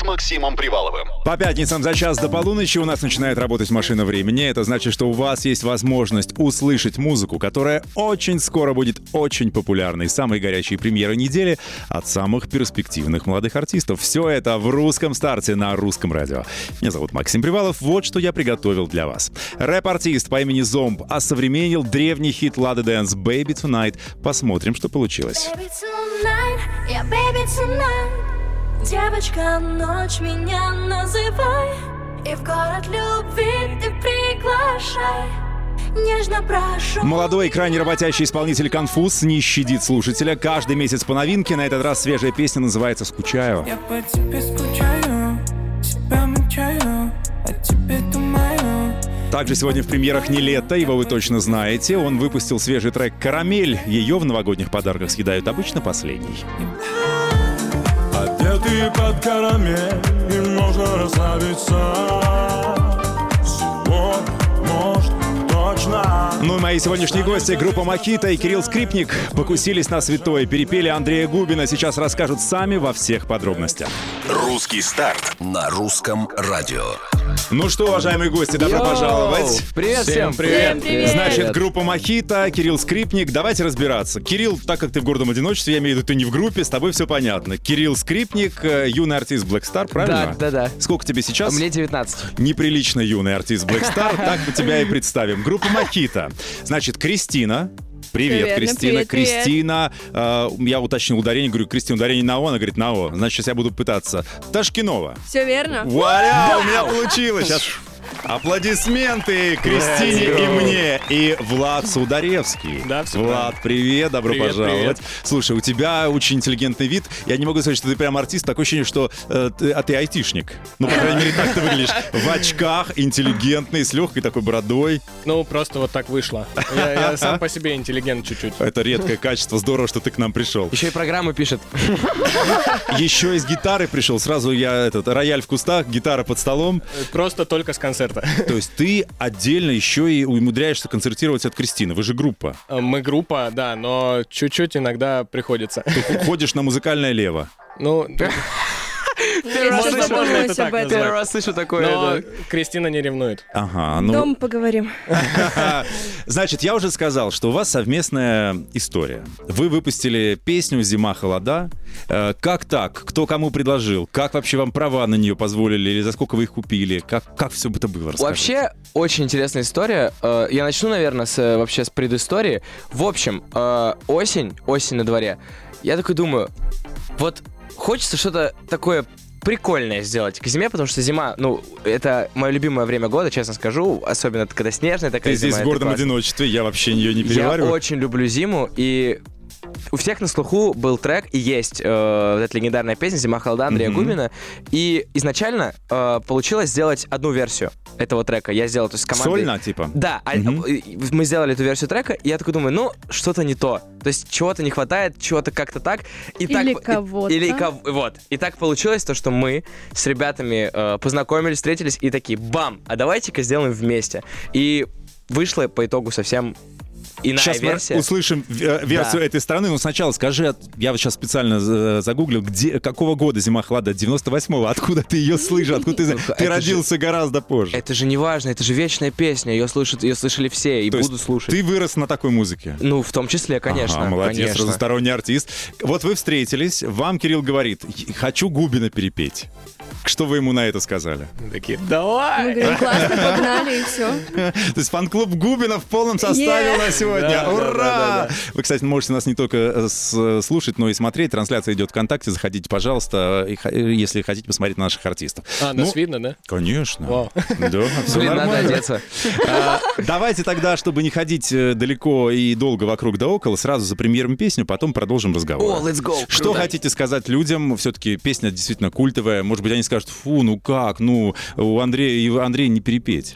С Максимом Приваловым. По пятницам за час до полуночи у нас начинает работать машина времени. Это значит, что у вас есть возможность услышать музыку, которая очень скоро будет очень популярной. Самые горячие премьеры недели от самых перспективных молодых артистов. Все это в русском старте на русском радио. Меня зовут Максим Привалов. Вот что я приготовил для вас. Рэп-артист по имени Зомб осовременил древний хит Lada Dance «Baby Tonight». Посмотрим, что получилось. Baby tonight, yeah, baby tonight. Девочка, ночь меня называй И в город любви ты приглашай Нежно прошу Молодой и крайне работящий исполнитель «Конфуз» не щадит слушателя. Каждый месяц по новинке. На этот раз свежая песня называется «Скучаю». Я по тебе скучаю, себя мучаю, о тебе думаю. Также сегодня в премьерах «Не лето», его вы точно знаете. Он выпустил свежий трек «Карамель». Ее в новогодних подарках съедают обычно последний. Одетый под карамель И можно расслабиться Сегодня может точно Ну и мои сегодняшние гости, группа Макита и Кирилл Скрипник, покусились на святое, перепели Андрея Губина. Сейчас расскажут сами во всех подробностях. Русский старт на русском радио. Ну что, уважаемые гости, добро Йоу! пожаловать. Привет всем! Всем привет. Значит, группа Махита, Кирилл Скрипник. Давайте разбираться. Кирилл, так как ты в гордом одиночестве, я имею в виду, ты не в группе, с тобой все понятно. Кирилл Скрипник, э, юный артист Black Star, правильно? Да, да, да. Сколько тебе сейчас? Мне 19. Неприлично юный артист Black Star, так мы тебя и представим. Группа Махита. Значит, Кристина. Привет, Привет, Кристина. привет. Кристина, э, я уточнил ударение, говорю, Кристина, ударение на О, она говорит, на О. Значит, сейчас я буду пытаться. Ташкинова. Все верно? Вуаля, у меня получилось. Сейчас аплодисменты Кристине и мне. И Влад Сударевский. Да, всё Влад, привет, добро Привет, пожаловать. привет. Слушай, у тебя очень интеллигентный вид. Я не могу сказать, что ты прям артист. Такое ощущение, что э, ты, а ты айтишник. Ну, по крайней мере, так ты выглядишь. В очках, интеллигентный, с легкой такой бородой. Ну, просто вот так вышло. Я, я сам по себе интеллигент чуть-чуть. Это редкое качество. Здорово, что ты к нам пришел. Еще и программы пишет. Еще из гитары пришел. Сразу я этот рояль в кустах, гитара под столом. Просто только с концерта. То есть ты отдельно еще и умудряешься концертировать от Кристины. Вы же группа. Мы группа, да, но чуть-чуть иногда приходится. Ты ходишь на музыкальное лево. Ну, Первый раз слышу такое. но. Кристина не ревнует. Ага, ну... Дома поговорим. Значит, я уже сказал, что у вас совместная история. Вы выпустили песню «Зима, холода». Э, Как так? Кто кому предложил? Как вообще вам права на нее позволили? Или за сколько вы их купили? Как, как все это было? Расскажите. Вообще, очень интересная история. Э, Я начну, наверное, с, э, вообще с предыстории. В общем, осень, осень на дворе. Я такой думаю, вот хочется что-то такое прикольное сделать к зиме, потому что зима, ну, это мое любимое время года, честно скажу, особенно когда снежная такая Ты здесь зима, в это гордом одиночестве, я вообще ее не Я перевариваю. очень люблю зиму, и у всех на слуху был трек, и есть э, вот эта легендарная песня «Зима холода» Андрея Мгм. Губина. И изначально э, получилось сделать одну версию этого трека. Я сделал, то есть с командой... Сольно, типа? Да, а- Мгм. э, мы сделали эту версию трека, и я такой думаю, ну, что-то не то. То есть чего-то не хватает, чего-то как-то так. И Или так, и- кого-то. Или кого- Вот. И так получилось то, что мы с ребятами э, познакомились, встретились, и такие, бам, а давайте-ка сделаем вместе. И вышло по итогу совсем иная Сейчас версия. мы услышим э, версию Да. этой страны, но сначала скажи, от- я вот сейчас специально э, загуглил, где, какого года «Зима холода»? 98-го? Откуда ты ее слышишь? Откуда ты Ты родился гораздо позже. Это же не важно, это же вечная песня, ее слышат, ее слышали все и То есть будут слушать. Ты вырос на такой музыке? Ну, в том числе, конечно. Ага, молодец, конечно. разносторонний артист. Вот вы встретились, вам Кирилл говорит, хочу Губина перепеть. Что вы ему на это сказали? Такие, Мы давай! говорим, классно, погнали, и все. То есть фан-клуб Губина в полном составе Yeah. на сегодня. Да, да, Ура! да, да, Вы, кстати, можете нас не только э, с- слушать, но и смотреть. Трансляция идет ВКонтакте. Заходите, пожалуйста, э, если хотите посмотреть на наших артистов. А, нас Ну, видно, да? Конечно. Вау. Да, все Блин, надо одеться. А, Давайте тогда, чтобы не ходить э, далеко и долго вокруг да около, сразу за премьером песню, потом продолжим разговор. О, let's go. Что Круто. хотите сказать людям? Все-таки песня действительно культовая. Может быть, они скажут, фу, ну как, ну, у Андрея, и Андрея не перепеть.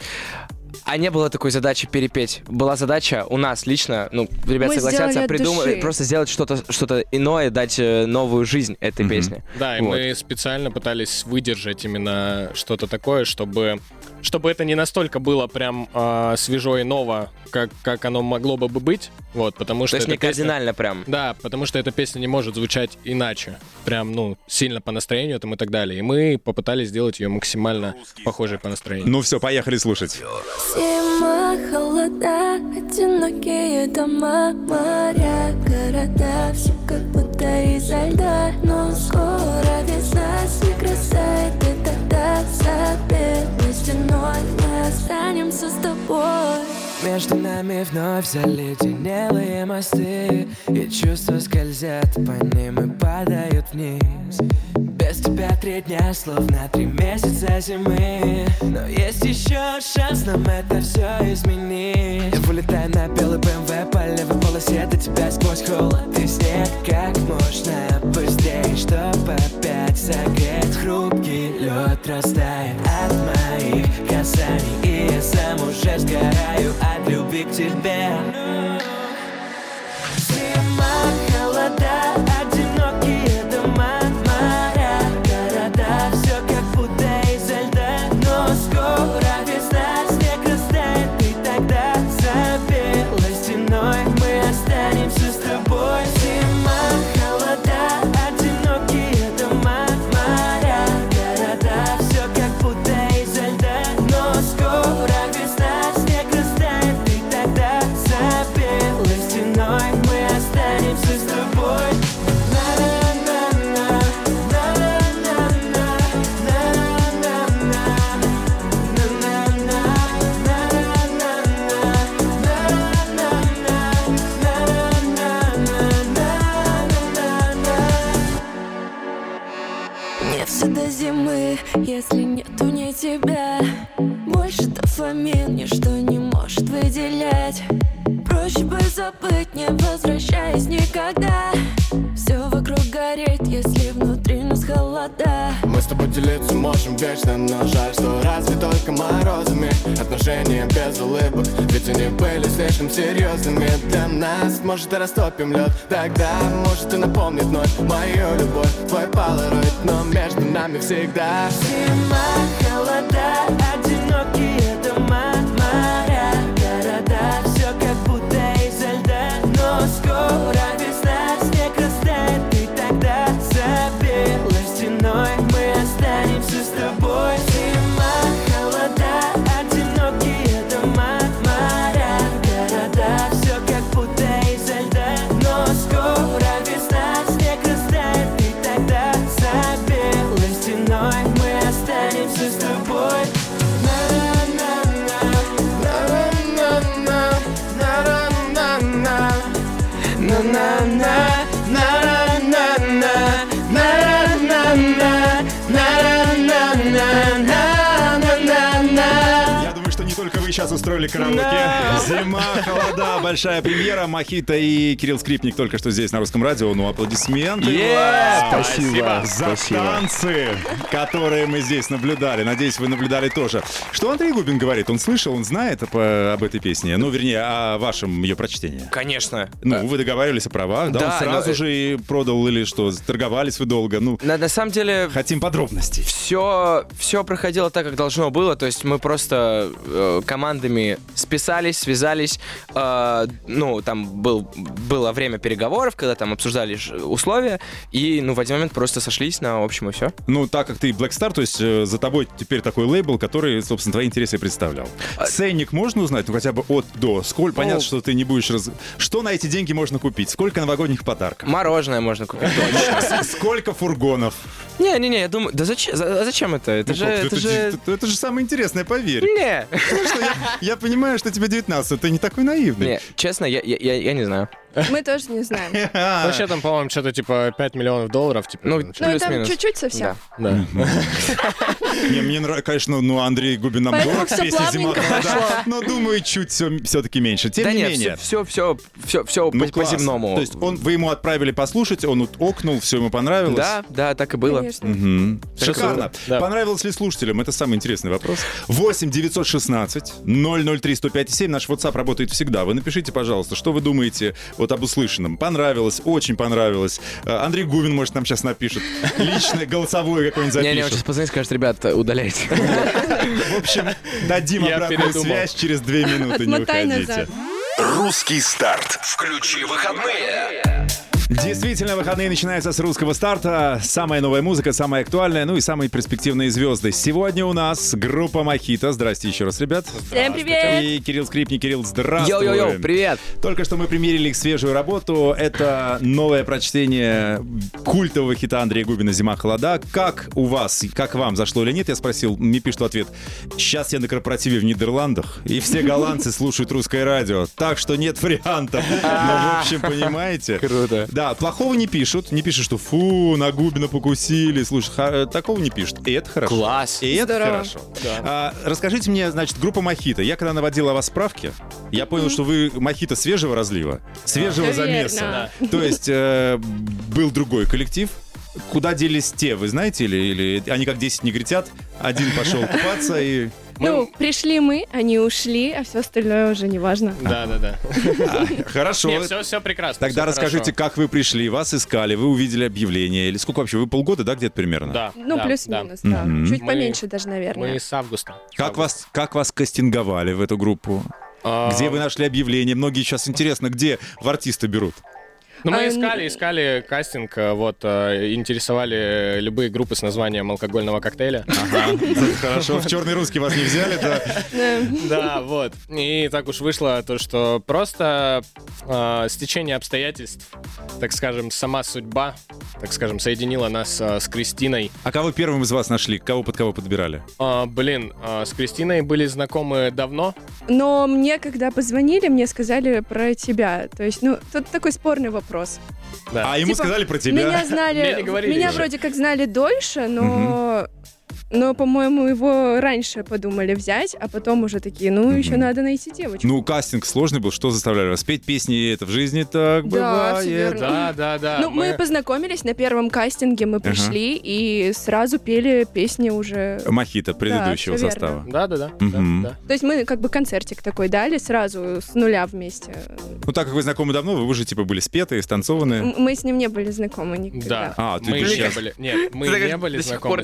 А не было такой задачи перепеть. Была задача у нас лично, ну, ребята Мы согласятся, сделали от придумать, души. просто сделать что-то что иное, дать э, новую жизнь этой песне. Да, и Вот. мы специально пытались выдержать именно что-то такое, чтобы чтобы это не настолько было прям а, свежо и ново, как, как оно могло бы быть. Вот, потому То что есть эта не песня- кардинально прям. Да, потому что эта песня не может звучать иначе. Прям, ну, сильно по настроению там и так далее. И мы попытались сделать ее максимально похожей по настроению. Ну все, поехали слушать. Зима, холода, одинокие дома, моря, города Все как будто изо льда Но скоро весна, И тогда за белой стеной Мы останемся с тобой. Между нами вновь заледенелые мосты И чувства скользят по ним и падают вниз тебя три дня, словно три месяца зимы. Но есть еще шанс нам это все изменить. Я вылетаю на белый БМВ по левой полосе До тебя сквозь холод и снег. Как можно быстрее, чтобы опять согреть? Хрупкий лед растает от моих касаний. И я сам уже сгораю от любви к тебе. Зима, холода, можем вечно, но жаль, что разве только морозами? Отношения без улыбок, ведь они были слишком серьезными. Для нас Может и растопим лед, тогда может и напомнит вновь Мою любовь, твой полароид, но между нами всегда. Зима, холода, одинокие устроили караоке. Зима, холода, большая премьера. Мохито и Кирилл Скрипник только что здесь на русском радио. Ну, аплодисменты. Спасибо, За спасибо. танцы, которые мы здесь наблюдали. Надеюсь, вы наблюдали тоже. Что Андрей Губин говорит? Он слышал, он знает об этой песне? Ну, вернее, о вашем ее прочтении. Конечно. Ну, вы договаривались о правах, да? Да, он сразу но- же и продал или что? Торговались вы долго? Ну, На, на самом деле, хотим подробностей. все, все проходило так, как должно было. То есть мы просто э, командами списались, связались. э, ну, там был, было время переговоров, когда там обсуждали условия. И, ну, в один момент просто сошлись на общем и все. Ну, так как ты Black Star, то есть э, за тобой теперь такой лейбл, который, собственно, твои интересы представлял. Ценник можно узнать, ну, хотя бы от до? Сколько, понятно, что ты не будешь... Раз... Что на эти деньги можно купить? Сколько новогодних подарков? Мороженое можно купить. Сколько фургонов? Не-не-не, я думаю, да зачем, за- а зачем это? Это Ну, же, это это, же... это- это же самое интересное, поверь. Не, Потому что я, я понимаю, что тебе 19, ты не такой наивный. не, честно, я, я, я, я не знаю. Мы тоже не знаем. Вообще там, по-моему, что-то типа 5 миллионов долларов. Типа, Ну, Ну, там чуть-чуть совсем. Да. Не, мне нравится, конечно, ну, Андрей Губин нам дорог песней «Зима, плавненько холода», но думаю, чуть все-таки меньше. Тем да не нет, менее. все, все, все, все, Ну, по, классно. земному. То есть он, вы ему отправили послушать, он окнул, все ему понравилось. Да, да, так и было. Шикарно. Понравилось ли слушателям? Это самый интересный вопрос. 8 916 003 105 7. Наш WhatsApp работает всегда. Вы напишите, пожалуйста, что вы думаете вот об услышанном. Понравилось, очень понравилось. Э, Андрей Губин, может, нам сейчас напишет. Личное, голосовое какое-нибудь Не, не, он запишет. сейчас позвонит, скажет, ребят, удаляйте. В общем, дадим обратную связь через две минуты, не уходите. Русский старт. Включи выходные. Действительно, выходные начинаются с русского старта. Самая новая музыка, самая актуальная, ну и самые перспективные звезды. Сегодня у нас группа Мохито. Здрасте еще раз, ребят. Всем привет! И Кирилл Скрипник. Кирилл, здравствуй. Йоу-йоу-йоу, привет! Только что мы премьерили их свежую работу. Это новое прочтение культового хита Андрея Губина «Зима, холода». Как у вас, как вам, зашло или нет? Я спросил, мне пишут ответ. Сейчас я на корпоративе в Нидерландах, и все голландцы слушают русское радио, так что нет вариантов. Ну, в общем, понимаете? Круто. Да, плохого не пишут. Не пишут, что фу, на Губина покусили. Слушай, ха- э, такого не пишут. И это хорошо. Класс. И это Здорово. хорошо. А, расскажите мне, значит, группа Мохито. Я когда наводила о вас справки, я понял, что вы Мохито свежего разлива, свежего Всё замеса. верно. То есть э, был другой коллектив. Куда делись те, вы знаете, или, или они как 10 негритят, один пошел купаться и... Ну, пришли мы, они ушли, а все остальное уже не важно. Да, да, да. А, хорошо. Все, все прекрасно. Тогда расскажите, как вы пришли, вас искали, вы увидели объявление, или сколько вообще? Вы полгода, да, где-то примерно? Да. Ну, плюс-минус, да. Чуть Мы- поменьше даже, наверное. Мы с августа. Как вас, как вас кастинговали в эту группу? А, Где вы нашли объявление? Многие сейчас интересно, где в артисты берут? Ну, мы А, искали, искали кастинг, э, вот, э, интересовали любые группы с названием алкогольного коктейля. Ага, хорошо. В черный русский вас не взяли, да? Да. Вот. И так уж вышло то, что просто э, стечение обстоятельств, так скажем, сама судьба, так скажем, соединила нас с Кристиной. А кого первым из вас нашли? Кого под кого подбирали? А, блин, с Кристиной были знакомы давно. Но мне, когда позвонили, мне сказали про тебя. То есть, ну, тут такой спорный вопрос. Да. А ему Типа, сказали про тебя? Меня знали, меня вроде как знали дольше, но, но, по-моему, его раньше подумали взять, а потом уже такие, ну, еще надо найти девочку. Ну, кастинг сложный был. Что заставляли вас петь песни? Это в жизни так Да, бывает. верно. Да, да, да. ну, мы... познакомились на первом кастинге, мы пришли и сразу пели песни уже. Мохито предыдущего всё состава. Да, да, да. Мгм. да, да. То есть мы как бы концертик такой дали сразу с нуля вместе. Ну, так как вы знакомы давно, вы уже типа были спеты, станцованы. М- Мы с ним не были знакомы никогда. Да. А, ты мы говоришь, не сейчас- были. Нет, мы не были знакомы.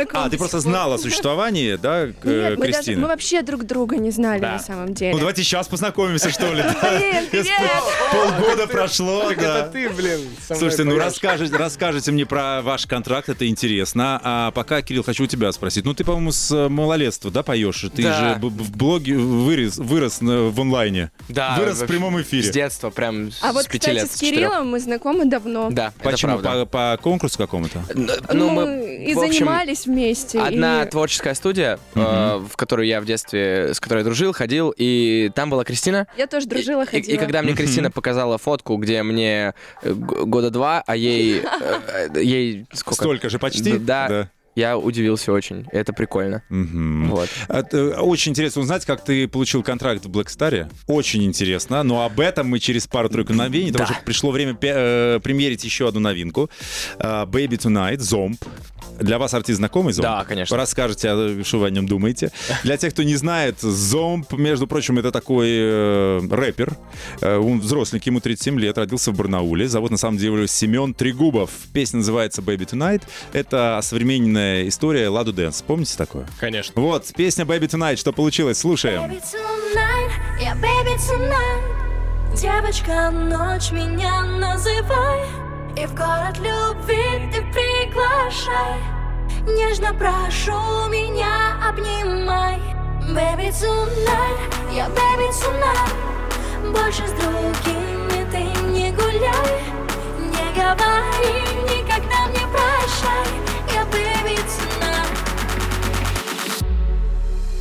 с- с знакомы. А, ты просто знала о существовании, да, Нет, мы, даже, Кристины? мы вообще друг друга не знали Да. на самом деле. Ну, давайте сейчас познакомимся, что ли. Блин, Если привет! Полгода прошло, да. это ты, блин, Слушайте, ну расскажите, расскажите мне про ваш контракт, это интересно. А пока, Кирилл, хочу у тебя спросить. Ну, ты, по-моему, с э, малолетства, да, поешь? Ты же в блоге вырос, вырос на- в онлайне. Да, Вырос в прямом С эфире. детства, прям А с вот, кстати, с. Кириллом мы знакомы давно. Да, Почему? По, конкурсу какому-то? Ну, Ну, мы, и занимались вместе. Одна и- творческая студия, э, в которую я в детстве, с которой дружил, ходил, и там была Кристина. Я тоже дружила, И- и, ходила. и когда мне Кристина показала фотку, где мне э, г- года два, а ей, э, э, ей сколько? Столько же почти? Да. Я удивился очень. Это прикольно. Мгм. Вот. Это очень интересно узнать, как ты получил контракт в Black Star. Очень интересно. Но об этом мы через пару-тройку мгновений, потому Да. что пришло время пе- э, премьерить еще одну новинку. А, Baby Tonight, Зомб. Для вас артист знакомый Зомб? Да, конечно. Расскажете, а, что вы о нем думаете. Для тех, кто не знает, Зомб, между прочим, это такой э, рэпер. Э, он взросленький, ему 37 лет, родился в Барнауле. Зовут на самом деле Семен Трегубов. Песня называется Baby Tonight. Это современная история Ладу Дэнс. Помните такое? Конечно. Вот, песня Baby Tonight, что получилось, слушаем. Baby tonight, yeah, baby tonight Девочка, ночь меня называй И в город любви ты приглашай. Нежно прошу меня обнимай. Baby tonight, yeah, baby tonight Больше с другими ты не гуляй. Не говори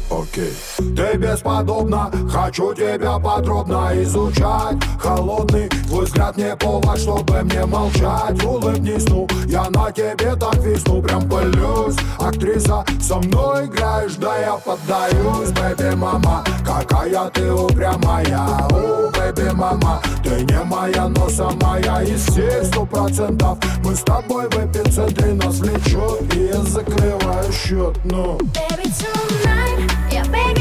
Окей. Ты бесподобна, хочу тебя подробно изучать. Холодный твой взгляд не повод, чтобы мне молчать. Улыбнись, ну, я на тебе так висну, прям пылюсь. Актриса, со мной играешь, да я поддаюсь. Бэби, мама, какая ты упрямая. У, бэби, мама, ты не моя, но самая из всех сто процентов. Мы с тобой в эпицентре нас влечет я закрываю счет, ну Baby tonight, yeah, baby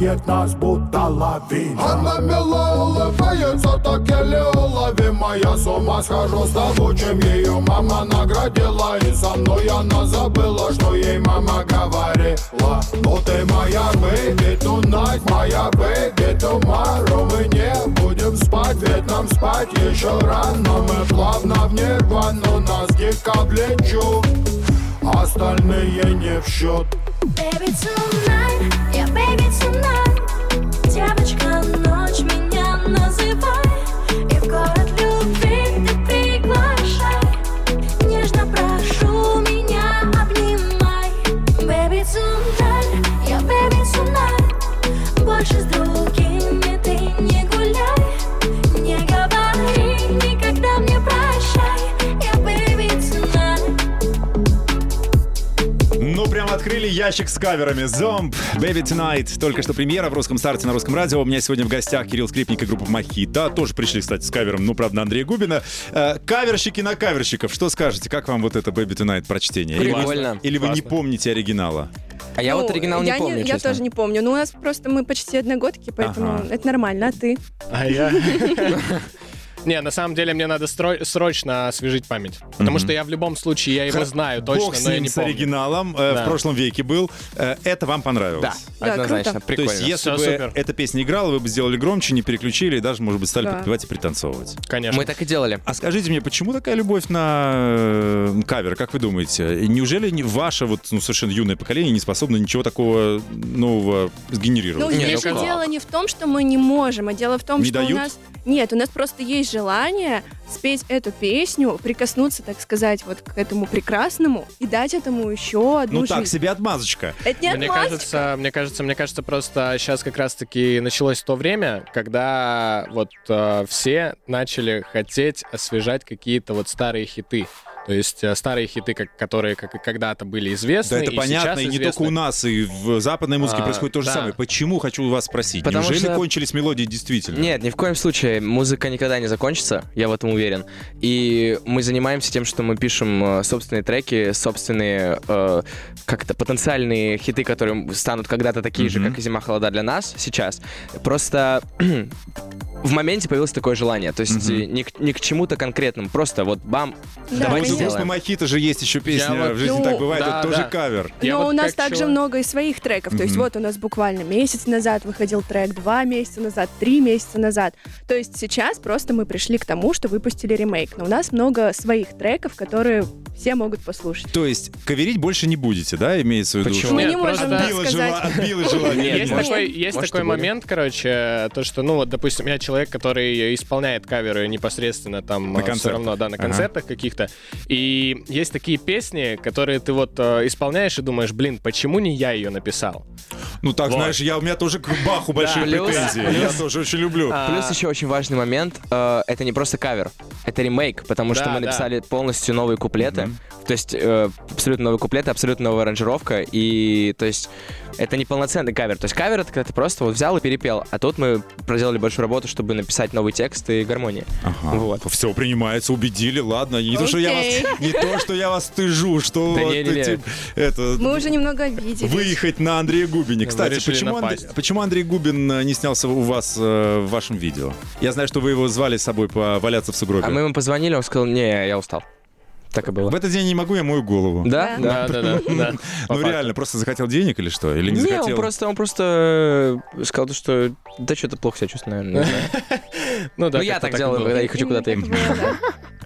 смывает нас, будто лавина Она мило улыбается, так еле уловима Я с ума схожу с того, чем ее мама наградила. И со мной она забыла, что ей мама говорила. Ну ты моя baby tonight, моя baby tomorrow Мы не будем спать, ведь нам спать еще рано. Мы плавно в нирвану, нас дико влечут Остальные не в счет Baby tonight, ящик с каверами. Зомб, Baby Tonight. Только что премьера в русском старте на русском радио. У меня сегодня в гостях Кирилл Скрипник и группа Мохито. Тоже пришли, кстати, с кавером, ну, правда, на Андрея Губина. Э, каверщики на каверщиков. Что скажете? Как вам вот это Baby Tonight прочтение? Или вы- Прикольно. Или вы не помните оригинала? А я Ну, вот оригинал не я помню, Я честно. тоже не помню. Ну, у нас просто мы почти одногодки, поэтому Ага. это нормально. А ты? А я... Не, на самом деле мне надо стро- срочно освежить память. Потому что я в любом случае, я его знаю точно, Бог с но я ним, не с помню. оригиналом. э, Да. В прошлом веке был. Э, Это вам понравилось? Да, Да, однозначно, круто. прикольно. То есть, если Всё, бы супер. эта песня играла, вы бы сделали громче, не переключили, и даже, может быть, стали Да. подпевать и пританцовывать. Конечно. Мы так и делали. А скажите мне, почему такая любовь на э, кавер, как вы думаете? Неужели не- ваше вот ну, совершенно юное поколение не способно ничего такого нового сгенерировать? Ну, Не, здесь ну же как? дело не в том, что мы не можем, а дело в том, Не что дают? у нас... Нет, у нас просто есть желание спеть эту песню, прикоснуться, так сказать, вот к этому прекрасному и дать этому еще одну ну так жизнь. себе отмазочка. Это не Мне отмазочка. кажется, мне кажется, мне кажется, просто сейчас как раз-таки началось то время, когда вот э, все начали хотеть освежать какие-то вот старые хиты. То есть э, старые хиты, как, которые как, когда-то были известны. Да, это и понятно, и не известны. только у нас, и в западной музыке А, происходит то же да. самое. Почему, хочу вас спросить, Потому неужели что- кончились мелодии действительно? Нет, ни в коем случае. Музыка никогда не закончится, я в этом уверен. И мы занимаемся тем, что мы пишем э, собственные треки, собственные э, как-то потенциальные хиты, которые станут когда-то такие же, Мгм. как и «Зима холода» для нас сейчас. Просто в моменте появилось такое желание. То есть э, ни, к- ни к чему-то конкретному. Просто вот бам, Да, давайте Вот у Мохито же есть еще песня Я вот- «В жизни Ну, так бывает», да, это тоже да. кавер. Я Но вот у нас также человек- много и своих треков. То есть Мгм. вот у нас буквально месяц назад выходил трек, два месяца назад, три месяца назад. То есть сейчас просто мы пришли к тому, что выпустили ремейк. Но у нас много своих треков, которые все могут послушать. То есть каверить больше не будете, да, имеется в виду? Почему? Мы не можем Отбило сказать. жела- отбило желание. Есть такой, момент, короче, то, что, ну, вот, допустим, я человек, который исполняет каверы непосредственно там На всё концертах. равно, да, на Ага. концертах каких-то. И есть такие песни, которые ты вот э, исполняешь и думаешь, блин, почему не я ее написал? Ну так, Вот. знаешь, я, у меня тоже к Баху большие плюс- претензии. Я тоже очень люблю. А, Плюс еще очень важный момент, э, это не просто кавер, это ремейк, потому что Да, мы да. написали полностью новые куплеты, то есть э, абсолютно новые куплеты, абсолютно новая аранжировка, и то есть это не полноценный кавер, то есть кавер это когда ты просто вот взял и перепел, а тут мы проделали большую работу, чтобы написать новый текст и гармонии. Ага. Вот. Все принимается, убедили, ладно. Не то, что я вас, не то, что я вас стыжу, что Да вот не-не-не. эти- это Мы уже немного обиделись. выехать на Андрея Губине. Вы Кстати, почему, Анд- напасть. почему Андрей Губин э, не снялся у вас э, в вашем видео? Я знаю, что вы его звали с собой поваляться в сугробе. А мы ему позвонили, он сказал, не, я устал. Так и было. В этот день я не могу, я мою голову. Да? Да. Да, да, да. да. По Ну реально, просто захотел денег или что? Или не, Не, захотел? он просто, он просто э, сказал, то, что да что-то плохо себя чувствую, наверное. Ну, да, Ну, я так делаю, когда я хочу куда-то ехать.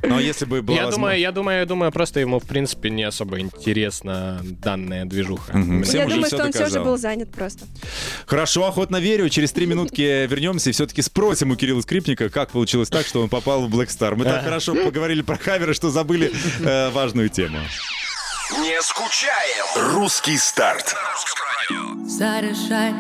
Так было, да. Но если бы была Я думаю, возможность- я думаю, я думаю, просто ему, в принципе, не особо интересна данная движуха. Именно. Всем Я уже думаю, что он все же доказал. был занят просто. Хорошо, охотно верю. Через три минутки вернемся и все-таки спросим у Кирилла Скрипника, как получилось так, что он попал в Black Star. Мы так хорошо поговорили про хаверы, что забыли э, важную тему. Не скучаем. Русский старт. Заряжай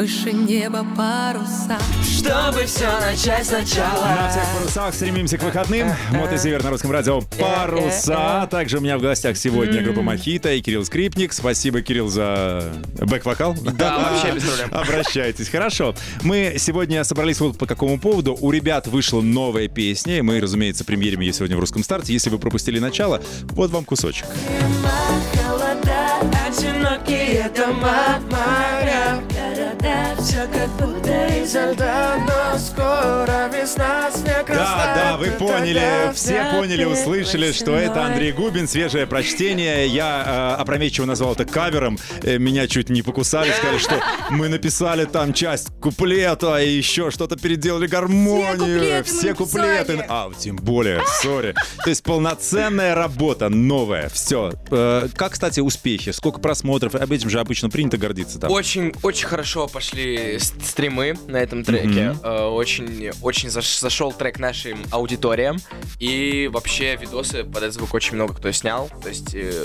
выше неба паруса Чтобы все начать сначала. На всех парусах стремимся к выходным. Мото Север на русском радио «Паруса». Также у меня в гостях сегодня группа Мохито и Кирилл Скрипник. Спасибо, Кирилл, за бэк-вокал. Да, вообще без проблем. Обращайтесь. Хорошо. Мы сегодня собрались вот по какому поводу. У ребят вышла новая песня, и мы, разумеется, премьерим ее сегодня в русском старте. Если вы пропустили начало, вот вам кусочек. Одинокие дома, Все как будто изо льда Но скоро весна, снег Да, да, вы поняли, все поняли, ли услышали, что это Андрей Губин, свежее прочтение. Я э, опрометчиво назвал это кавером. Э, меня чуть не покусали, сказали, что мы написали там часть куплета и еще что-то переделали гармонию. Все куплеты мы написали. А, тем более, сори. То есть полноценная работа, новая, все. как, кстати, успехи? Сколько просмотров? Об этим же обычно принято гордиться там. Очень, очень хорошо пошли с- стримы на этом треке. Э, Очень, очень заш- зашел трек нашим аудиториям. И вообще видосы под этот звук очень много кто снял. То есть э,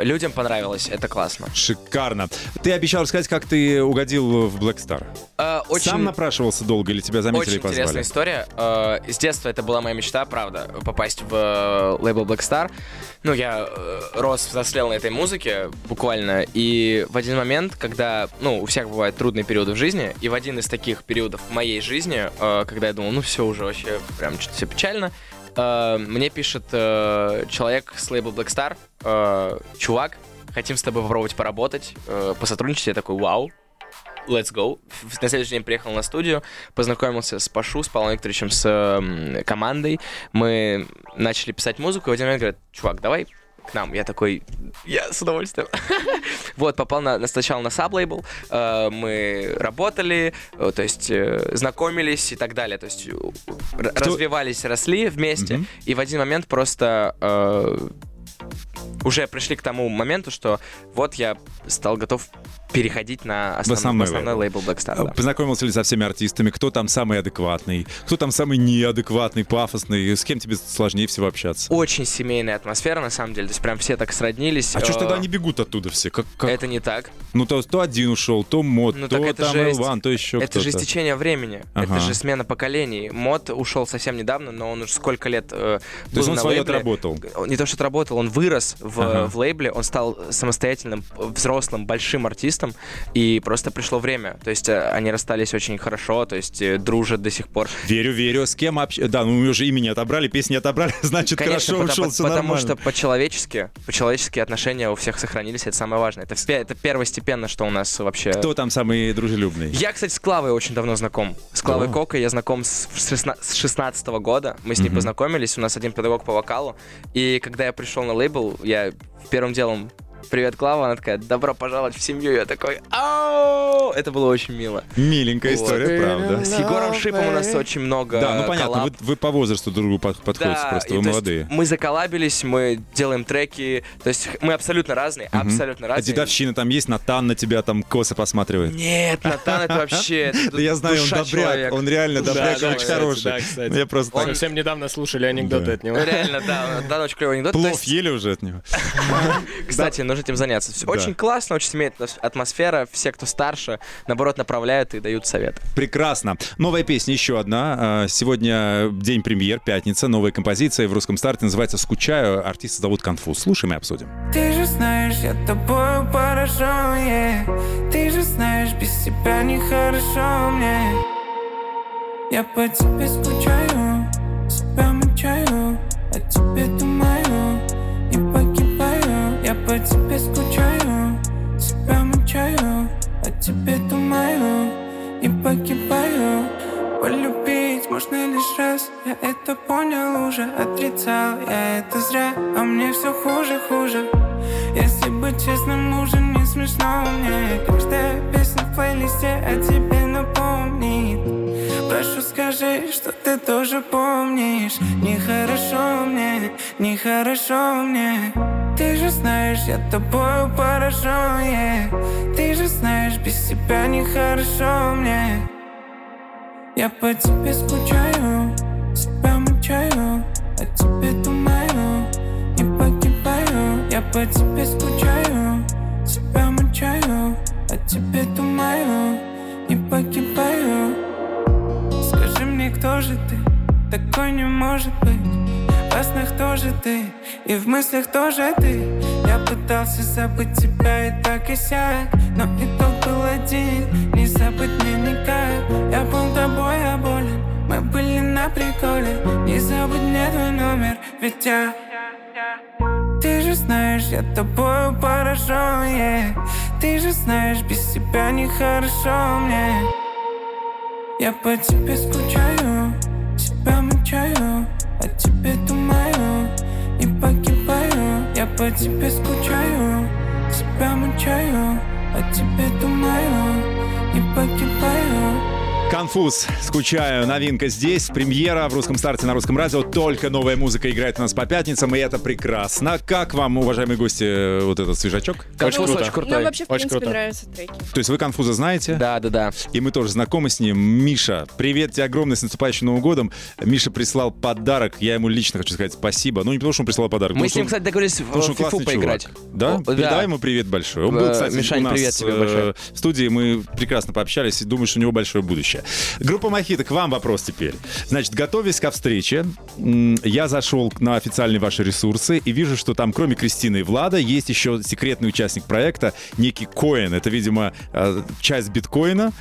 людям понравилось, это классно. Шикарно. Ты обещал рассказать, как ты угодил в Black Star. Э, Очень... Сам напрашивался долго или тебя заметили Очень и позвали? интересная история. Э, С детства это была моя мечта, правда, попасть в э, лейбл Black Star. Ну, я э, рос, взрослел на этой музыке буквально, и в один момент, когда, ну, у всех бывают трудные периоды в жизни, и в один из таких периодов в моей жизни, э, когда я думал, ну, все уже вообще прям что-то все печально, э, мне пишет э, человек с лейбла Black Star, э, чувак, хотим с тобой попробовать поработать, э, посотрудничать. Я такой, вау, Let's go. На следующий день приехал на студию, познакомился с Пашу, с Павлом Викторовичем, с м, командой. Мы начали писать музыку, и в один момент говорят, чувак, давай к нам. Я такой, я с удовольствием. Вот, попал на, на- сначала на саблейбл, э, мы работали, э, то есть э, знакомились и так далее, то есть э, развивались, росли вместе, и в один момент просто э, уже пришли к тому моменту, что вот я стал готов переходить на основной, основной в лейбл Black Star. да. Познакомился ли со всеми артистами? Кто там самый адекватный? Кто там самый неадекватный, пафосный? С кем тебе сложнее всего общаться? Очень семейная атмосфера, на самом деле. То есть прям все так сроднились. А что ж Э, тогда они бегут оттуда все? Как, как- Это не так. Ну, то, то один ушел, то Мод, Ну, то так это там же Элван, то еще это же стечение времени. Ага. Это же смена поколений. Мод ушел совсем недавно, но он уже сколько лет э, То есть он на свое лейбле. отработал. Он Не то, что отработал, он вырос в, Ага. в лейбле, он стал самостоятельным, взрослым, большим артистом, и просто пришло время. То есть э, они расстались очень хорошо, то есть э, дружат до сих пор. Верю, верю. С кем общ... Да, ну уже имени отобрали, песни отобрали, значит, Конечно, хорошо потому, ушел, потому нормально. что по-человечески, по-человечески отношения у всех сохранились, это самое важное. Это, это первостепенно, что у нас вообще... Кто там самый дружелюбный? Я, кстати, с Клавой очень давно знаком. С Клавой О. Кокой я знаком с, с 16 с 16 года. Мы с ней Мгм. познакомились, у нас один педагог по вокалу. И когда я пришел на лейбл, я первым делом «Привет, Клава», она такая «Добро пожаловать в семью». Я такой «Ау!» Это было очень мило. Миленькая Вот. история, правда. С Егором Шипом у нас очень много Да, ну понятно, коллаб. вы, вы по возрасту друг другу под- подходите Да, просто, и вы молодые. мы заколабились, мы делаем треки, то есть мы абсолютно разные, Мгм. абсолютно А разные. дедовщина там есть, Натан на тебя там косо посматривает. Нет, Натан это вообще Да я знаю, он добряк, он реально добряк, очень хороший. Ну, Я просто так... Совсем недавно слушали анекдоты от него. Ну, Реально, да, Натан очень клевый анекдот. Плов ели уже от него? Кстати, нужно этим заняться. Всё Да. Очень классно, очень семейная атмос- атмосфера. Все, кто старше, наоборот, направляют и дают совет. Прекрасно. Новая песня, еще одна. А, Сегодня день премьер, пятница. Новая композиция в русском старте называется «Скучаю». Артиста зовут Конфуз. Слушаем и обсудим. Ты же знаешь, я тобою поражен, yeah. Ты же знаешь, без тебя нехорошо мне Я по тебе скучаю, себя тебе скучаю, себя мучаю О тебе думаю и погибаю. Полюбить можно лишь раз Я это понял уже, отрицал Я это зря, а мне все хуже, хуже. Если быть честным, уже не смешно мне Каждая песня в плейлисте о тебе напомнит. Прошу, скажи, что ты тоже помнишь. Нехорошо мне, нехорошо мне Ты же знаешь, я тобою поражен, yeah. Ты же знаешь, без тебя нехорошо мне я по тебе скучаю, себя мучаю, о тебе думаю и погибаю. Я по тебе скучаю, себя мучаю, о тебе думаю и погибаю. Скажи мне, кто же ты? Такой не может быть. Во снах тоже ты, и в мыслях тоже ты. Я пытался забыть тебя и так и сяк, но итог был один, не забыть мне никак. Я был тобой оболен, мы были на приколе. Не забудь мне твой номер, ведь я ты же знаешь, я тобою поражен, yeah. ты же знаешь, без тебя нехорошо мне Я по тебе скучаю, по тебе скучаю, себя мучаю О тебе думаю и погибаю Конфуз. Скучаю. Новинка здесь. Премьера в русском старте на русском радио. Только новая музыка играет у нас по пятницам, и это прекрасно. Как вам, уважаемые гости, вот этот свежачок? Конфуз круто. очень крутой. Нам вообще, в Очень принципе, круто. нравятся треки. То есть вы Конфуза знаете? Да, да, да. И мы тоже знакомы с ним. Миша, привет тебе огромный с наступающим Новым годом. Миша прислал подарок. Я ему лично хочу сказать спасибо. Ну, не потому, что он прислал подарок. Мы с ним, он- кстати, договорились в фифу классный поиграть. чувак. Да? О, Передай ему привет большой. Он был, Э, кстати, Мишань, у нас привет тебе э, большой. в студии. Мы прекрасно пообщались и думаю, что у него большое будущее. Группа Мохито, к вам вопрос теперь. Значит, готовясь ко встрече, я зашел на официальные ваши ресурсы и вижу, что там, кроме Кристины и Влада, есть еще секретный участник проекта, некий Коин. Это, видимо, э, часть биткоина.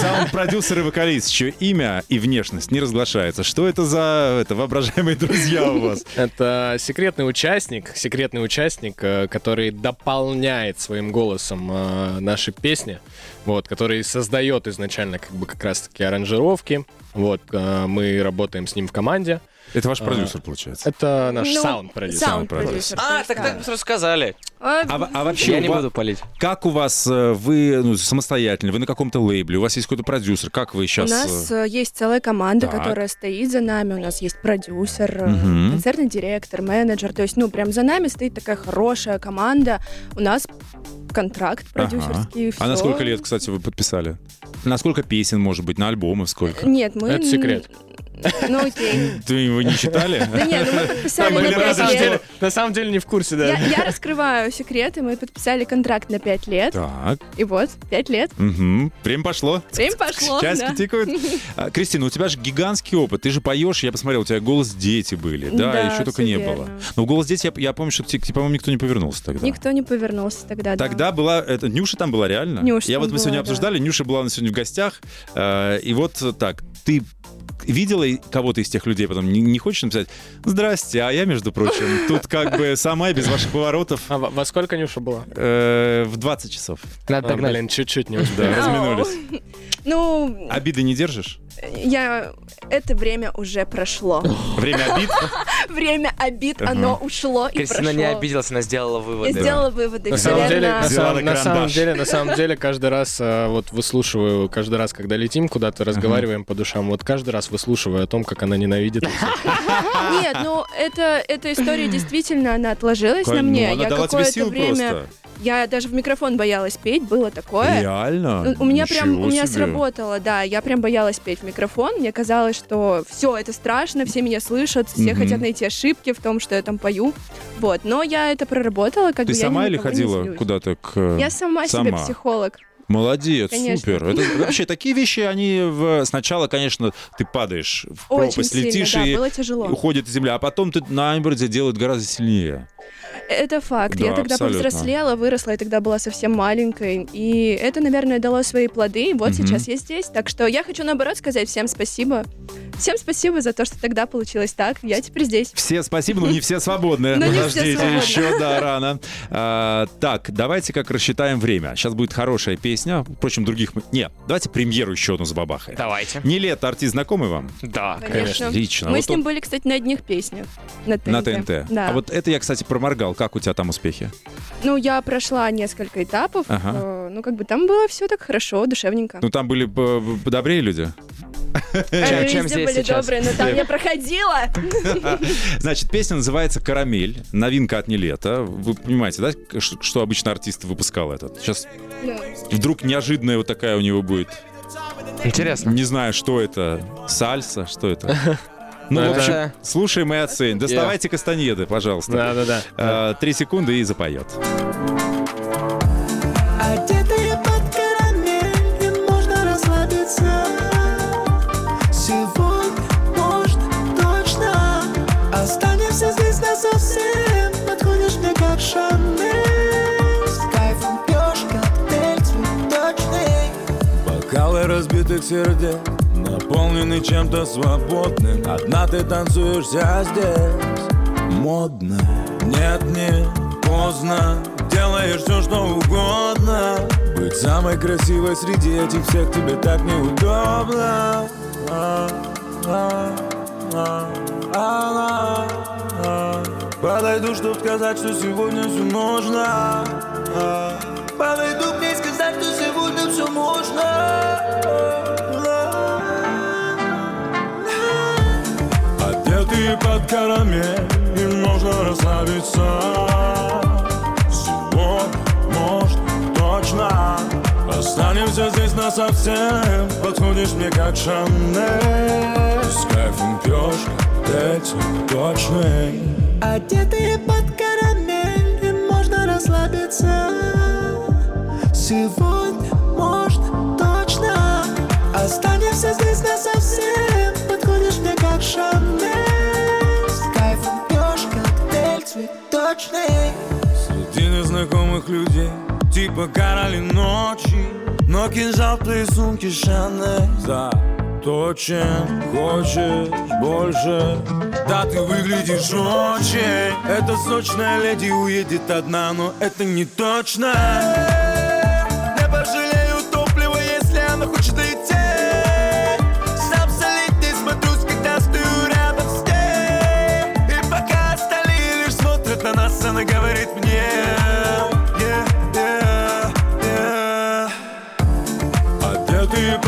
Саунд-продюсер и вокалист, чье имя и внешность не разглашается. Что это за это, воображаемые друзья у вас? Это секретный участник, секретный участник, э, который дополняет своим голосом э, наши песни, вот, который создает изначально как бы как раз-таки аранжировки. Вот, э, мы работаем с ним в команде. Это ваш продюсер, получается. Это наш Ну, саунд-продюсер. Саунд-продюсер. А, так так сразу сказали. А, А, а вообще, Я у не ва- буду палить. как у вас, э, вы ну, самостоятельно, вы на каком-то лейбле, у вас есть какой-то продюсер, как вы У сейчас... нас э, есть целая команда, Так. которая стоит за нами. У нас есть продюсер, э, Мгм. концертный директор, менеджер. То есть, ну, прям за нами стоит такая хорошая команда. У нас контракт продюсерский. А на сколько лет, кстати, вы подписали? На сколько песен, может быть, на альбомы сколько? Нет, мы... Это секрет. Ну, окей. Ты его не читали? Да нет, ну мы подписали на на пять самом лет. деле- на самом деле не в курсе, да. Я, раскрываю секреты. Мы подписали контракт на пять лет. Так, И вот, пять лет. угу. время пошло. Время пошло, Часики тикают. А, Кристина, у тебя же гигантский опыт. Ты же поешь, я посмотрел, у тебя голос дети были. Да, еще только не было. Но голос дети, я, помню, что, к тебе, по-моему, никто не повернулся тогда. Никто не повернулся тогда. да. Тогда была... Это, Нюша там была реально? Нюша Я вот мы сегодня обсуждали, Нюша была у нас сегодня в гостях. э, и вот так, ты видела и кого-то из тех людей потом? Не, не хочешь написать? Здрасте, а я, между прочим, тут как бы сама, без ваших поворотов, А во, сколько Нюша была? э, в 20 часов. Надо А, догнать. блин, чуть-чуть не Да, разминулись. Ну, Обиды не держишь? я... Это время уже прошло. Время обид? Время обид, оно ушло и Кристина прошло. не обиделась, она сделала Я выводы. сделала выводы. На самом, деле, на, самом, деле, на самом деле, каждый раз э, вот выслушиваю, каждый раз, когда летим куда-то, разговариваем по душам, вот каждый раз выслушиваю о том, как она ненавидит. Нет, ну это, эта история действительно, она отложилась на Ну, мне. она я дала тебе какое-то сил время... просто. Я даже в микрофон боялась петь, было такое. Реально? Ну, У меня прям, у меня себе. сработало, да, я прям боялась петь в микрофон, мне казалось, что все, это страшно, все меня слышат, все Мгм. хотят найти ошибки в том, что я там пою, вот, но я это проработала, как Ты бы я сама ни или ходила куда-то к... Я сама, Сама. себе психолог. Молодец, Конечно. супер. Это вообще такие вещи, они в... сначала, конечно, ты падаешь в Очень пропасть, сильно, летишь да, и было тяжело. уходит земля, а потом ты наоборот тебя делают гораздо сильнее. Это факт. Да, я тогда абсолютно. повзрослела, выросла, и тогда была совсем маленькой. И это, наверное, дало свои плоды. И вот Мгм. сейчас я здесь. Так что я хочу, наоборот, сказать всем спасибо. Всем спасибо за то, что тогда получилось так. Я теперь здесь. Все спасибо, но не все свободны. Подождите, еще, да, рано. А, так, давайте как рассчитаем время. Сейчас будет хорошая песня. Впрочем, других... мы- Не, давайте премьеру еще одну забабахаем. Давайте. Не лето, артист знакомый вам? Да. Конечно. Отлично. Мы Вот с ним он- были, кстати, на одних песнях. На ТНТ. На ТНТ. Да. А вот это я, кстати, проморгал. Как у тебя там успехи? Ну, я прошла несколько этапов. Ага. э, Ну, как бы там было все так хорошо, душевненько. Ну, там были бы подобрее люди. Э, чем Везде здесь были сейчас? добрые, но там я проходила. Значит, песня называется «Карамель». Новинка от Нелета. Вы понимаете, да, что обычно артист выпускал этот? Сейчас Да. вдруг неожиданная вот такая у него будет. Интересно. Не знаю, что это. Сальса? Что это? Ну, в общем, слушаем и оценим. Доставайте кастанеды, пожалуйста. Да-да-да. Э, Три секунды и запоет. Разбитых сердец Наполнены чем-то свободным. Одна ты танцуешься здесь Модно. Нет, не поздно. Делаешь все, что угодно. Быть самой красивой среди этих всех тебе так неудобно. А, а, а, а, а. Подойду, чтоб сказать, что сегодня все можно. А, Подойду к ней сказать, что сегодня все можно карамель И можно расслабиться. Сегодня, может, точно. Останемся здесь насовсем. Подходишь мне как Шанель. С кайфом пьешь коктейль цветочный Одетые под карамель И можно расслабиться. Сегодня, может, точно. Останемся здесь насовсем. Подходишь мне как Шанель незнакомых людей Типа короли ночи. Но кинжал в твоей сумке Шанель Заточен Хочешь больше. Да, ты выглядишь очень. Эта сочная леди уедет одна Но это не точно. Не пожалею топлива, если она хочет идти Сам солить не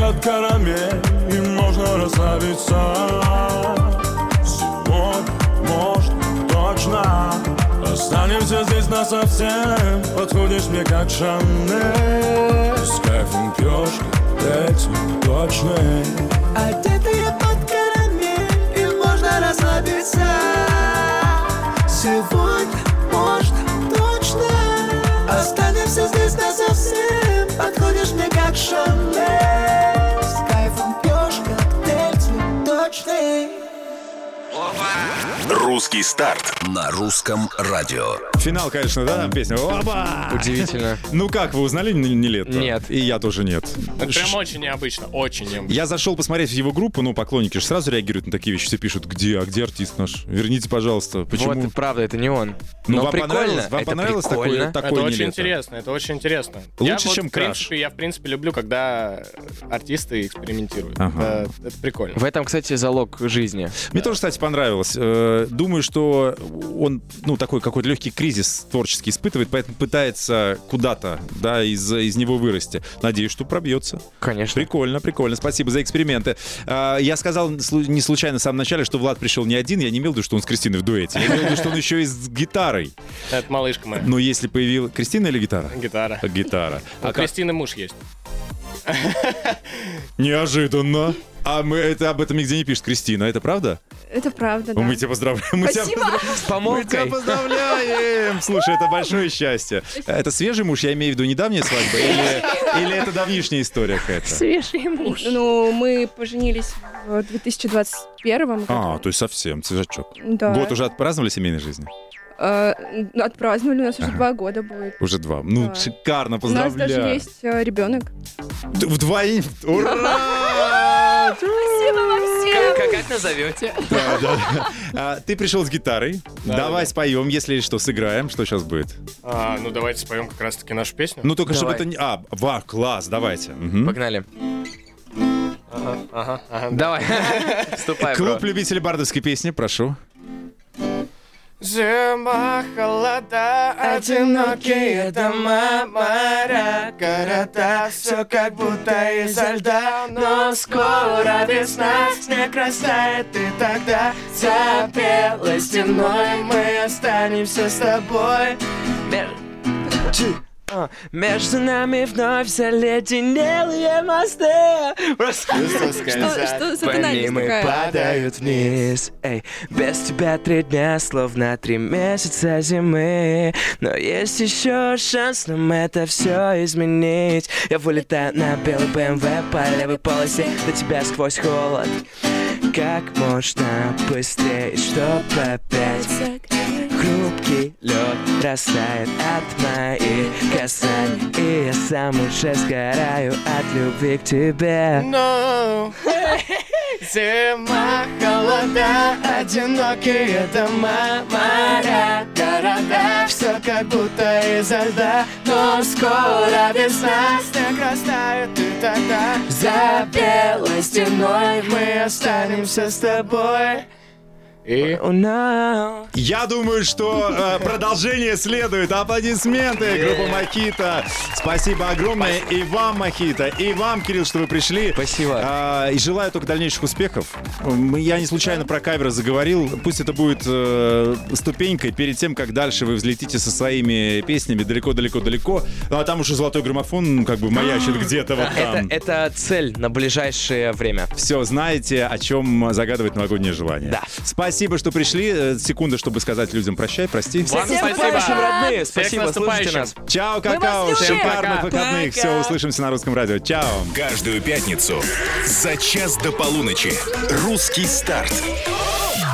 под карамель И можно расслабиться Сегодня, может, точно Останемся здесь насовсем. Подходишь мне как Шанель С кайфом пьешь коктейль цветочный Одетые под карамель И можно расслабиться? Сегодня, может, точно Останемся здесь насовсем. Подходишь мне как Шанель Русский старт на русском радио. Финал, конечно, да, там песня. Оба! Удивительно. Ну как, вы узнали Нилетто? Нет. И я тоже нет. Это Ш- прям очень необычно, очень необычно. Я зашел посмотреть в его группу, ну, поклонники же сразу реагируют на такие вещи, все пишут, где, а где артист наш? Верните, пожалуйста. Почему? Вот, правда, это не он. Ну, Но вам прикольно, понравилось? Вам это понравилось такое- прикольно. такое это очень интересно, это очень интересно. Лучше, я вот, чем в Краш. принципе, я, в принципе, люблю, когда артисты экспериментируют. Ага. Это, это прикольно. В этом, кстати, залог жизни. Мне тоже, кстати, понравилось. Э, Думаю, что он, ну, такой какой-то легкий кризис творческий испытывает, поэтому пытается куда-то, да, из, из него вырасти. Надеюсь, что пробьется. Конечно. Прикольно, прикольно. Спасибо за эксперименты. А, Я сказал не случайно в самом начале, что Влад пришел не один. Я не имел в виду, что он с Кристиной в дуэте. Я имел в виду, что он еще и с гитарой. Это малышка моя. Но если появилась... Кристина или гитара? Гитара. Гитара. А как- Кристины муж есть. Неожиданно. А мы это об этом нигде не пишет Кристина, это правда? Это правда, да. Мы тебя поздравляем. Мы тебя Спасибо. поздравляем. С Мы тебя поздравляем! Слушай, это большое счастье. Это свежий муж, я имею в виду недавняя свадьба, или, или это давнишняя история какая-то? Свежий муж. Ну, мы поженились в 2021 году. А, то есть совсем, свежачок. Да. Год уже отпраздновали семейной жизни? Э, отпраздновали, у нас уже два года будет. Уже два. Ну, Да. шикарно, У нас поздравляю. даже есть э, ребенок. Вдвоем. Ура! Спасибо вам всем! Как, как назовете? Да, да. А, Ты пришел с гитарой. Да, Давай да. споем, если что, сыграем. Что сейчас будет? А, ну, давайте споем как раз-таки нашу песню. Ну, только чтобы это не... А, ва, класс, давайте. Погнали. Ага, ага, ага. Давай. Вступай. Клуб любителей бардовской песни, прошу. Зима, холода, одинокие дома, моря, города. Все как будто изо льда, но скоро весна. Снег растает, и тогда за белой стеной Мы останемся с тобой А, Между нами вновь заледенелые мосты. Просто Что, что за по тональность ним и такая? падают вниз. Эй, без тебя три дня, словно три месяца зимы. Но есть еще шанс нам это все изменить. Я вылетаю на белый БМВ по левой полосе до тебя сквозь холод. Как можно быстрее, чтобы опять Хрупкий лед растает от моих касаний? И я сам уже сгораю от любви к тебе. Но Зима, холода, одинокие дома, моря, города. Все как будто изо льда, но скоро весна. Снег растает и тогда за белой стеной Мы останемся с тобой и Я думаю, что э, продолжение следует. Аплодисменты, группа Мохито. Спасибо огромное и вам, Мохито, и вам, Кирилл, что вы пришли. Спасибо. А, и желаю только дальнейших успехов. Я не случайно про кавера заговорил. Пусть это будет э, ступенькой перед тем, как дальше вы взлетите со своими песнями далеко-далеко-далеко. Ну, а там уже золотой граммофон как бы маячит где-то вот Это, там. это цель на ближайшее время. Все, знаете, о чем загадывать новогоднее желание. Да. Спасибо, что пришли. Э, Секунда, чтобы сказать людям прощай, прости. Вам Всем спасибо. Наступающим, родные! Всех Спасибо, слушайте нас. Чао, какао, шикарных выходных. Пока. Все, услышимся на русском радио. Чао. Каждую пятницу за час до полуночи. Русский старт.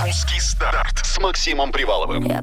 Русский старт с Максимом Приваловым.